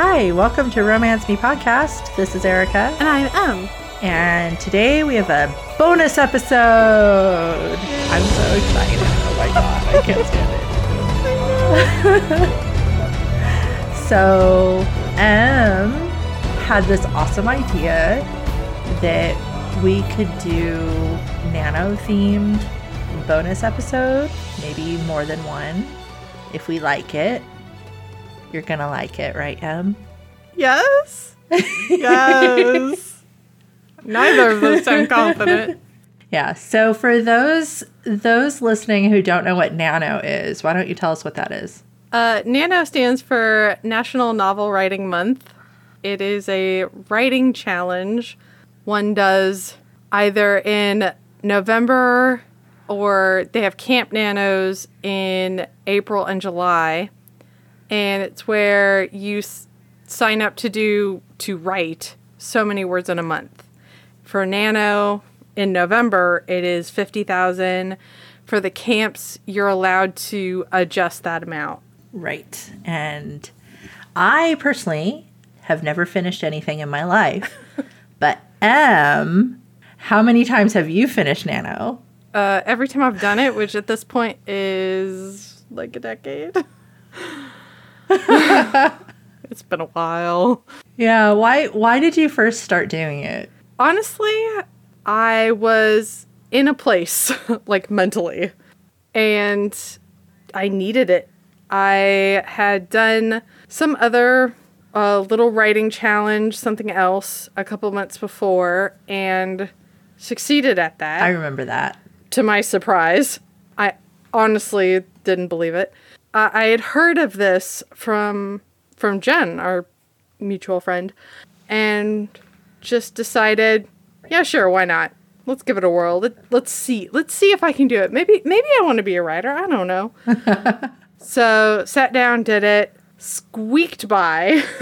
Hi, welcome to Romance Me Podcast. This is Erica. And I'm Em. And today we have a bonus episode. I'm so excited. Oh my god, I can't stand it. so, Em had this awesome idea that we could do nano themed bonus episode, maybe more than one, if we like it. You're gonna like it, right, Em? Yes. Yes. Neither of those sound confident. Yeah. So for those those listening who don't know what nano is, why don't you tell us what that is? Uh, NaNo stands for National Novel Writing Month. It is a writing challenge one does either in November or they have Camp Nanos in April and July. And it's where you s- sign up to do to write so many words in a month. For Nano in November, it is 50,000. For the camps, you're allowed to adjust that amount. Right. And I personally have never finished anything in my life. but M, how many times have you finished nano? Uh, every time I've done it, which at this point is like a decade. it's been a while. Yeah, why why did you first start doing it? Honestly, I was in a place, like mentally, and I needed it. I had done some other uh, little writing challenge, something else, a couple months before, and succeeded at that. I remember that. to my surprise. I honestly didn't believe it. Uh, I had heard of this from from Jen, our mutual friend, and just decided, yeah, sure, why not? Let's give it a whirl. Let, let's see. Let's see if I can do it. Maybe maybe I want to be a writer. I don't know. so sat down, did it, squeaked by,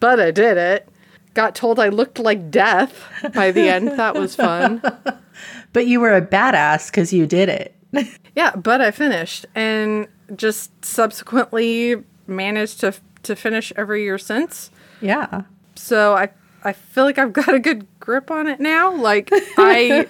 but I did it. Got told I looked like death by the end. That was fun. But you were a badass because you did it. Yeah, but I finished and just subsequently managed to to finish every year since. yeah. So I I feel like I've got a good grip on it now. Like I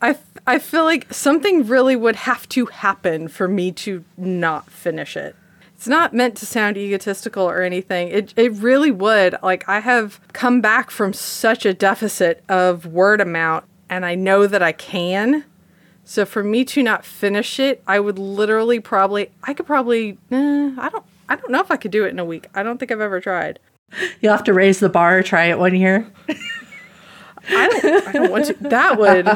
I I feel like something really would have to happen for me to not finish it. It's not meant to sound egotistical or anything. It it really would. Like I have come back from such a deficit of word amount and I know that I can. So for me to not finish it, I would literally probably I could probably eh, I don't I don't know if I could do it in a week. I don't think I've ever tried. You'll have to raise the bar, try it one year. I don't I don't want to that would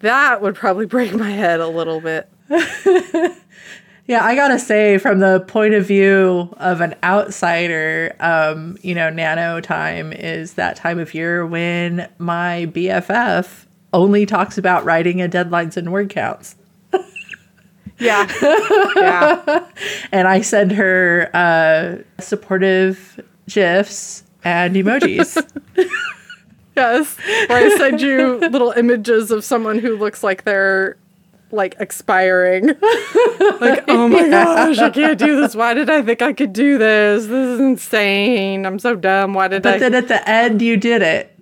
that would probably break my head a little bit. Yeah, I gotta say, from the point of view of an outsider, um, you know, nano time is that time of year when my BFF only talks about writing and deadlines and word counts. Yeah. Yeah. And I send her uh, supportive GIFs and emojis. Yes. Where I send you little images of someone who looks like they're like expiring. like, oh my gosh, I can't do this. Why did I think I could do this? This is insane. I'm so dumb. Why did I? but then at the end, you did it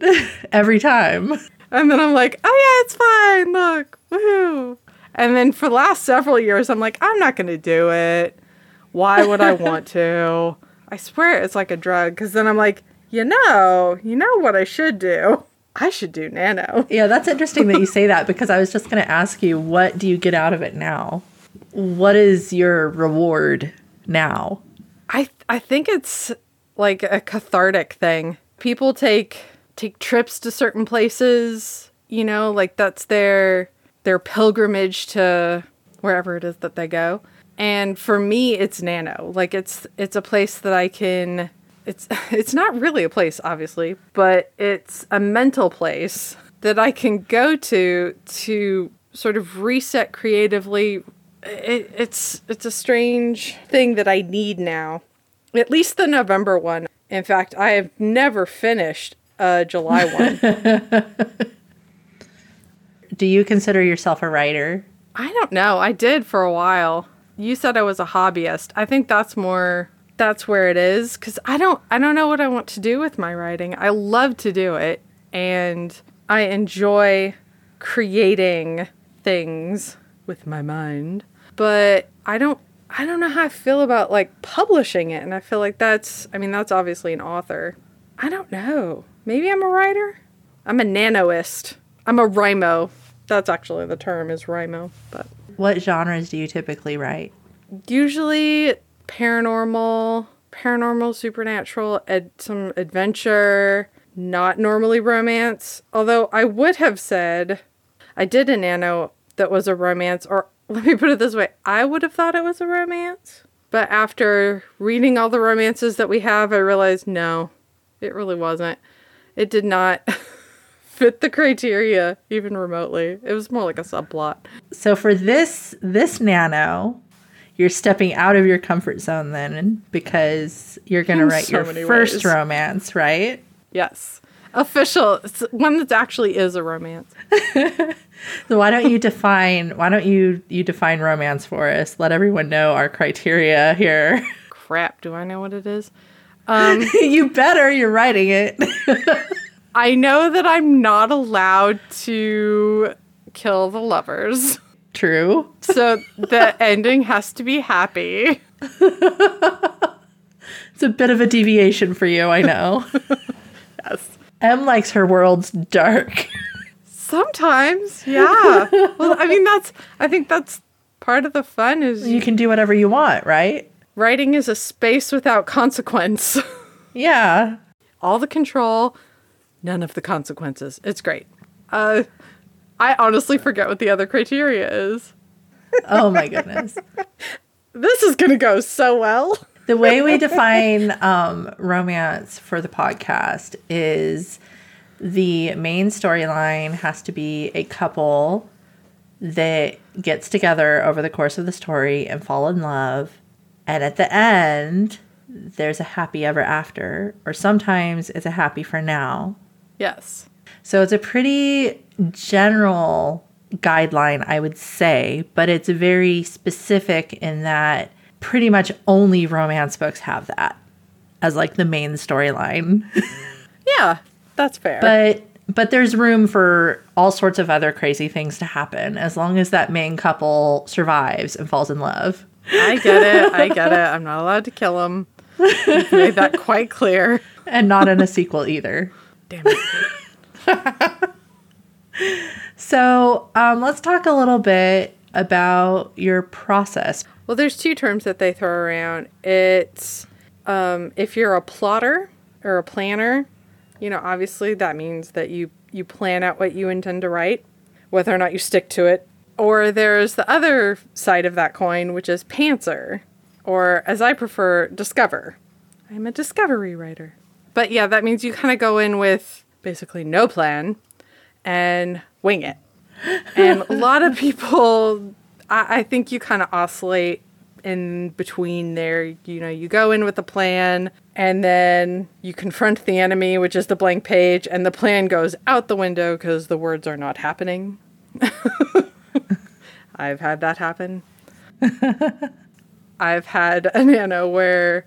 every time. And then I'm like, oh yeah, it's fine. Look, woohoo. And then for the last several years, I'm like, I'm not going to do it. Why would I want to? I swear it's like a drug. Because then I'm like, you know, you know what I should do? I should do nano. Yeah, that's interesting that you say that because I was just going to ask you, what do you get out of it now? What is your reward now? I I think it's like a cathartic thing. People take take trips to certain places, you know, like that's their their pilgrimage to wherever it is that they go. And for me it's nano. Like it's it's a place that I can it's it's not really a place obviously, but it's a mental place that I can go to to sort of reset creatively. It, it's it's a strange thing that I need now. At least the November one. In fact, I have never finished a July one. Do you consider yourself a writer? I don't know. I did for a while. You said I was a hobbyist. I think that's more that's where it is cuz I don't I don't know what I want to do with my writing. I love to do it and I enjoy creating things with my mind, but I don't I don't know how I feel about like publishing it and I feel like that's I mean that's obviously an author. I don't know. Maybe I'm a writer. I'm a nanoist. I'm a Wrimo. That's actually the term is Wrimo, but What genres do you typically write? usually paranormal, paranormal, supernatural, ed- some adventure, not normally romance. Although I would have said I did a nano that was a romance, or let me put it this way I would have thought it was a romance. But after reading all the romances that we have, I realized no, it really wasn't. It did not fit the criteria even remotely. It was more like a subplot. So for this this nano, you're stepping out of your comfort zone then because you're going to write so your first ways. romance, right? Yes. Official. It's one that actually is a romance. So why don't you define why don't you you define romance for us? Let everyone know our criteria here. Crap, do I know what it is? Um, you better, you're writing it. I know that I'm not allowed to kill the lovers. True. So the ending has to be happy. It's a bit of a deviation for you, I know. Yes. M likes her worlds dark. Sometimes, yeah. Well, I mean that's I think that's part of the fun is You can do whatever you want, right? Writing is a space without consequence. Yeah. All the control, none of the consequences. It's great. Uh I honestly forget what the other criteria is. Oh my goodness. This is going to go so well. The way we define um, romance for the podcast is the main storyline has to be a couple that gets together over the course of the story and fall in love. And at the end, there's a happy ever after, or sometimes it's a happy for now. Yes. So it's a pretty general guideline, I would say, but it's very specific in that pretty much only romance books have that as like the main storyline. Yeah, that's fair. but but there's room for all sorts of other crazy things to happen as long as that main couple survives and falls in love. I get it. I get it. I'm not allowed to kill him. You've made that quite clear. And not in a sequel either. Damn it. So um, let's talk a little bit about your process. Well, there's two terms that they throw around. It's um, if you're a plotter or a planner, you know, obviously that means that you you plan out what you intend to write, whether or not you stick to it. Or there's the other side of that coin, which is pantser, or as I prefer, discover. I'm a discovery writer. But yeah, that means you kind of go in with basically no plan and wing it. And a lot of people, I, I think you kind of oscillate in between there. You know, you go in with a plan and then you confront the enemy, which is the blank page, and the plan goes out the window because the words are not happening. I've had that happen. I've had a nano where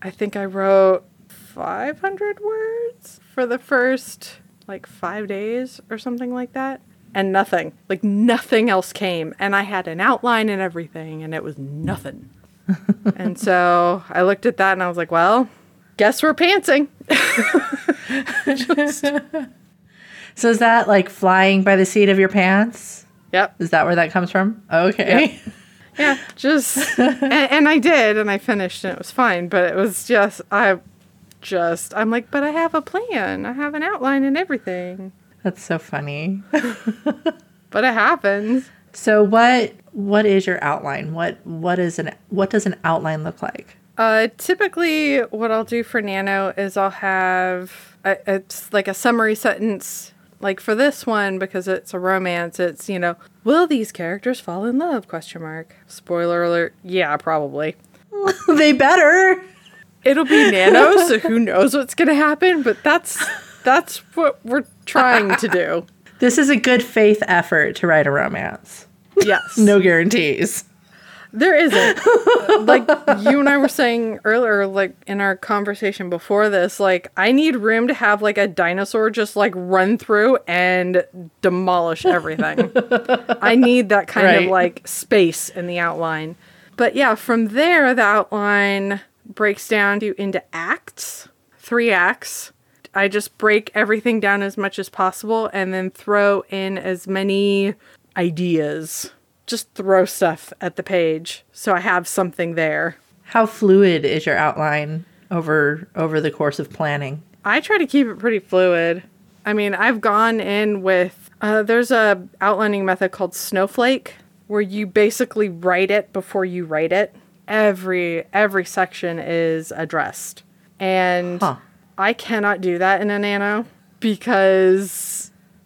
I think I wrote 500 words for the first like five days or something like that. And nothing, like nothing else came. And I had an outline and everything, and it was nothing. and so I looked at that and I was like, well, guess we're pantsing. So is that like flying by the seat of your pants? Yep. Is that where that comes from? Okay. Yeah, just and, and I did, and I finished, and it was fine. But it was just I, just I'm like, but I have a plan, I have an outline and everything. That's so funny. But it happens. So what what is your outline? What what is an what does an outline look like? Uh, typically, what I'll do for Nano is I'll have a, it's like a summary sentence. Like for this one, because it's a romance, it's you know, will these characters fall in love? Question mark. Spoiler alert. Yeah, probably. they better. It'll be Nano, so who knows what's gonna happen? But that's that's what we're trying to do. This is a good faith effort to write a romance. Yes. No guarantees. There isn't. like you and I were saying earlier, like in our conversation before this, like I need room to have like a dinosaur just like run through and demolish everything. I need that kind Right. of like space in the outline. But yeah, from there the outline breaks down to into acts, three acts. I just break everything down as much as possible and then throw in as many ideas. Just throw stuff at the page so I have something there. How fluid is your outline over over the course of planning? I try to keep it pretty fluid. I mean, I've gone in with uh, there's a outlining method called Snowflake where you basically write it before you write it. Every every section is addressed, and Huh. I cannot do that in a nano because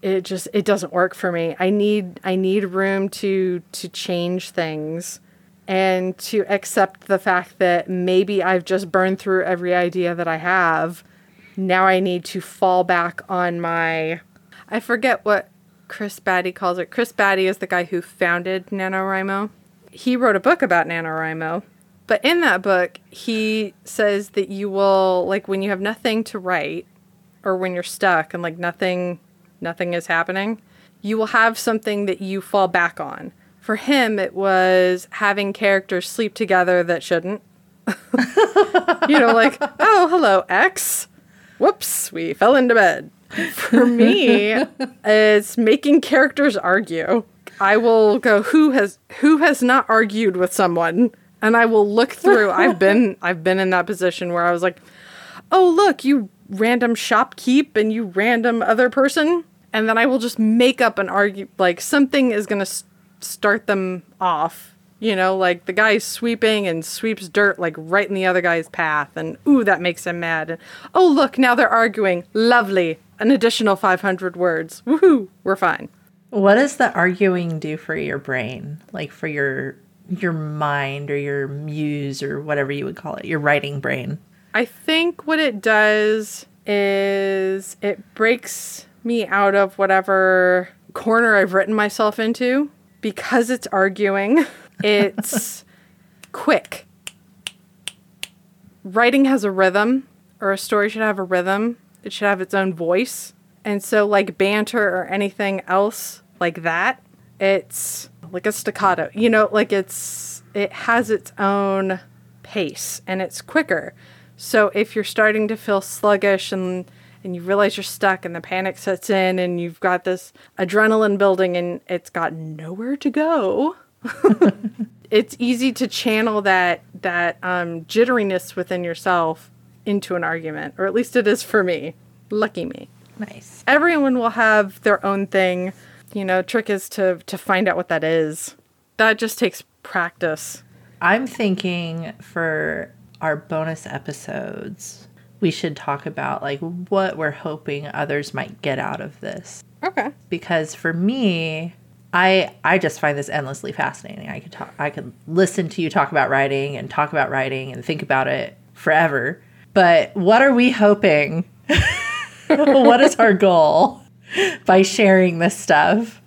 it just it doesn't work for me. I need I need room to to change things and to accept the fact that maybe I've just burned through every idea that I have. Now I need to fall back on my I forget what Chris Baty calls it. Chris Baty is the guy who founded NaNoWriMo. He wrote a book about NaNoWriMo. But in that book, he says that you will like when you have nothing to write or when you're stuck and like nothing nothing is happening, you will have something that you fall back on. For him, it was having characters sleep together that shouldn't. you know, like, oh, hello, X. Whoops, we fell into bed. For me, it's making characters argue. I will go, who has who has not argued with someone? And I will look through. I've been I've been in that position where I was like, oh look, you random shopkeep and you random other person. And then I will just make up an argue like something is gonna s- start them off. You know, like the guy's sweeping and sweeps dirt like right in the other guy's path, and ooh, that makes him mad. And oh, look, now they're arguing. Lovely. An additional 500 words. Woohoo, we're fine. What does the arguing do for your brain? Like for your your mind or your muse or whatever you would call it, your writing brain. I think what it does is it breaks me out of whatever corner I've written myself into because it's arguing. It's quick. Writing has a rhythm, or a story should have a rhythm. It should have its own voice. And so, like banter or anything else like that, it's like a staccato. You know, like it's, it has its own pace and it's quicker. So if you're starting to feel sluggish and and you realize you're stuck and the panic sets in and you've got this adrenaline building and it's got nowhere to go, it's easy to channel that that um, jitteriness within yourself into an argument, or at least it is for me. Lucky me. Nice. Everyone will have their own thing. You know, trick is to to find out what that is. That just takes practice. I'm thinking for our bonus episodes, we should talk about like what we're hoping others might get out of this. Okay. Because for me, I I just find this endlessly fascinating. I could talk I could listen to you talk about writing and talk about writing and think about it forever. But what are we hoping? what is our goal by sharing this stuff?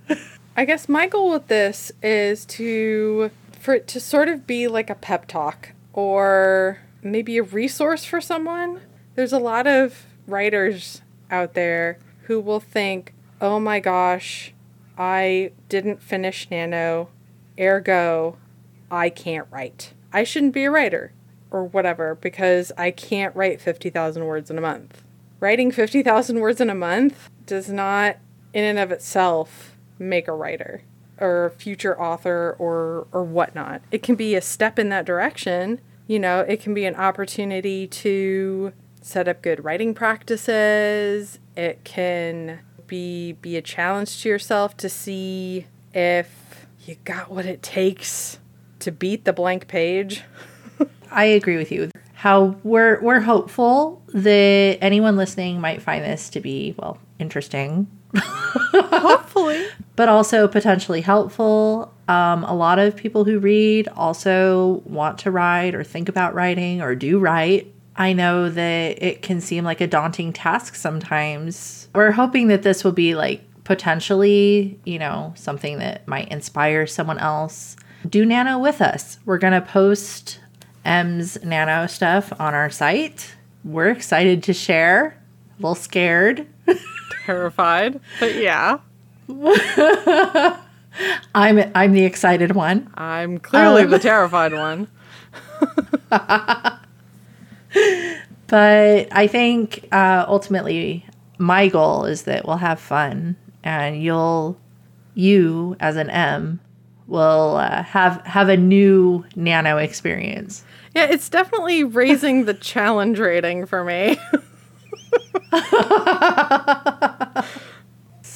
I guess my goal with this is to for it to sort of be like a pep talk or maybe a resource for someone. There's a lot of writers out there who will think, "Oh my gosh, I didn't finish Nano, ergo I can't write. I shouldn't be a writer or whatever because I can't write 50,000 words in a month." Writing 50,000 words in a month does not in and of itself make a writer or a future author or or whatnot. It can be a step in that direction. You know, it can be an opportunity to set up good writing practices. It can be be a challenge to yourself to see if you got what it takes to beat the blank page. I agree with you. How we're we're hopeful that anyone listening might find this to be well interesting, Hopefully. but also potentially helpful. Um, a lot of people who read also want to write or think about writing or do write. I know that it can seem like a daunting task sometimes. We're hoping that this will be like potentially, you know, something that might inspire someone else do nano with us. We're going to post M's nano stuff on our site. We're excited to share. A little scared. Terrified. But yeah. I'm I'm the excited one. I'm clearly Um. the terrified one. But I think uh, ultimately my goal is that we'll have fun and you'll you as an M will uh, have have a new nano experience. Yeah, it's definitely raising the challenge rating for me.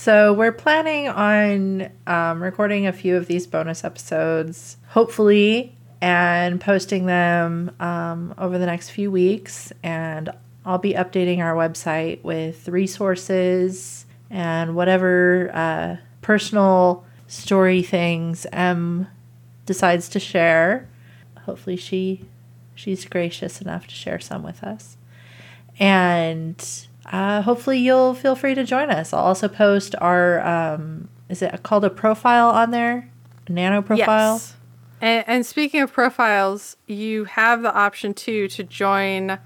So we're planning on um, recording a few of these bonus episodes, hopefully, and posting them um, over the next few weeks. And I'll be updating our website with resources and whatever uh, personal story things Em decides to share. Hopefully, she she's gracious enough to share some with us. And uh, hopefully you'll feel free to join us. I'll also post our um, is it called a profile on there? A nano profile. Yes. And, and speaking of profiles, you have the option too to join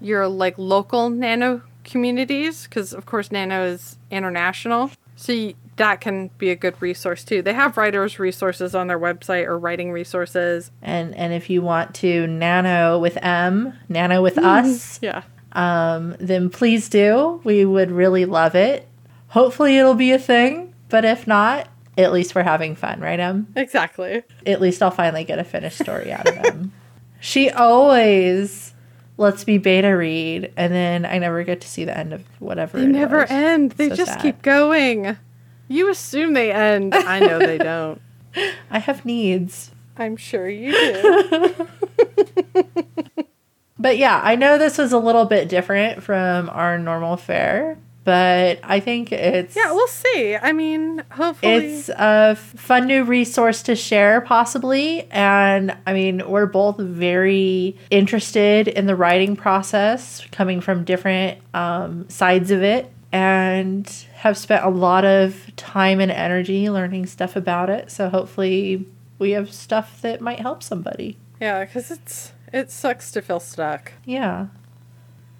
your like local nano communities because of course nano is international. So you, that can be a good resource too. They have writers resources on their website or writing resources. And and if you want to nano with M, nano with us, Yeah. Um, then please do. We would really love it. Hopefully it'll be a thing, but if not, at least we're having fun, right, Em? Exactly. at least I'll finally get a finished story out of them. she always lets me beta read, and then I never get to see the end of whatever. They never was. end. They So just sad. keep going. You assume they end. I know they don't. I have needs. I'm sure you do. But yeah, I know this was a little bit different from our normal fare, but I think it's yeah, we'll see. I mean, hopefully. it's a fun new resource to share possibly and i mean we're both very interested in the writing process coming from different um, sides of it and have spent a lot of time and energy learning stuff about it so hopefully we have stuff that might help somebody yeah, because it's it sucks to feel stuck. yeah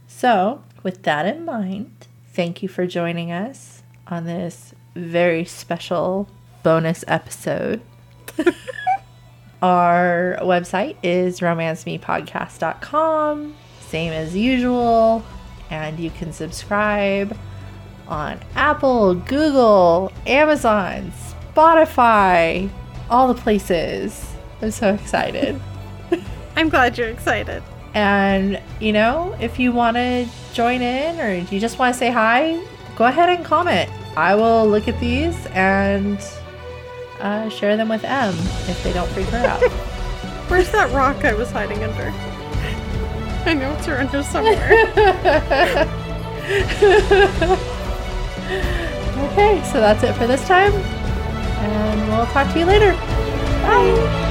so with that in mind thank you for joining us on this very special bonus episode Our website is romancemepodcast.com, same as usual, and you can subscribe on Apple, Google, Amazon, Spotify, all the places. I'm so excited. I'm glad you're excited. And, you know, if you want to join in or you just want to say hi, go ahead and comment. I will look at these and uh, share them with M if they don't freak her out. Where's that rock I was hiding under? I know it's around here somewhere. okay, so that's it for this time. And we'll talk to you later. Bye.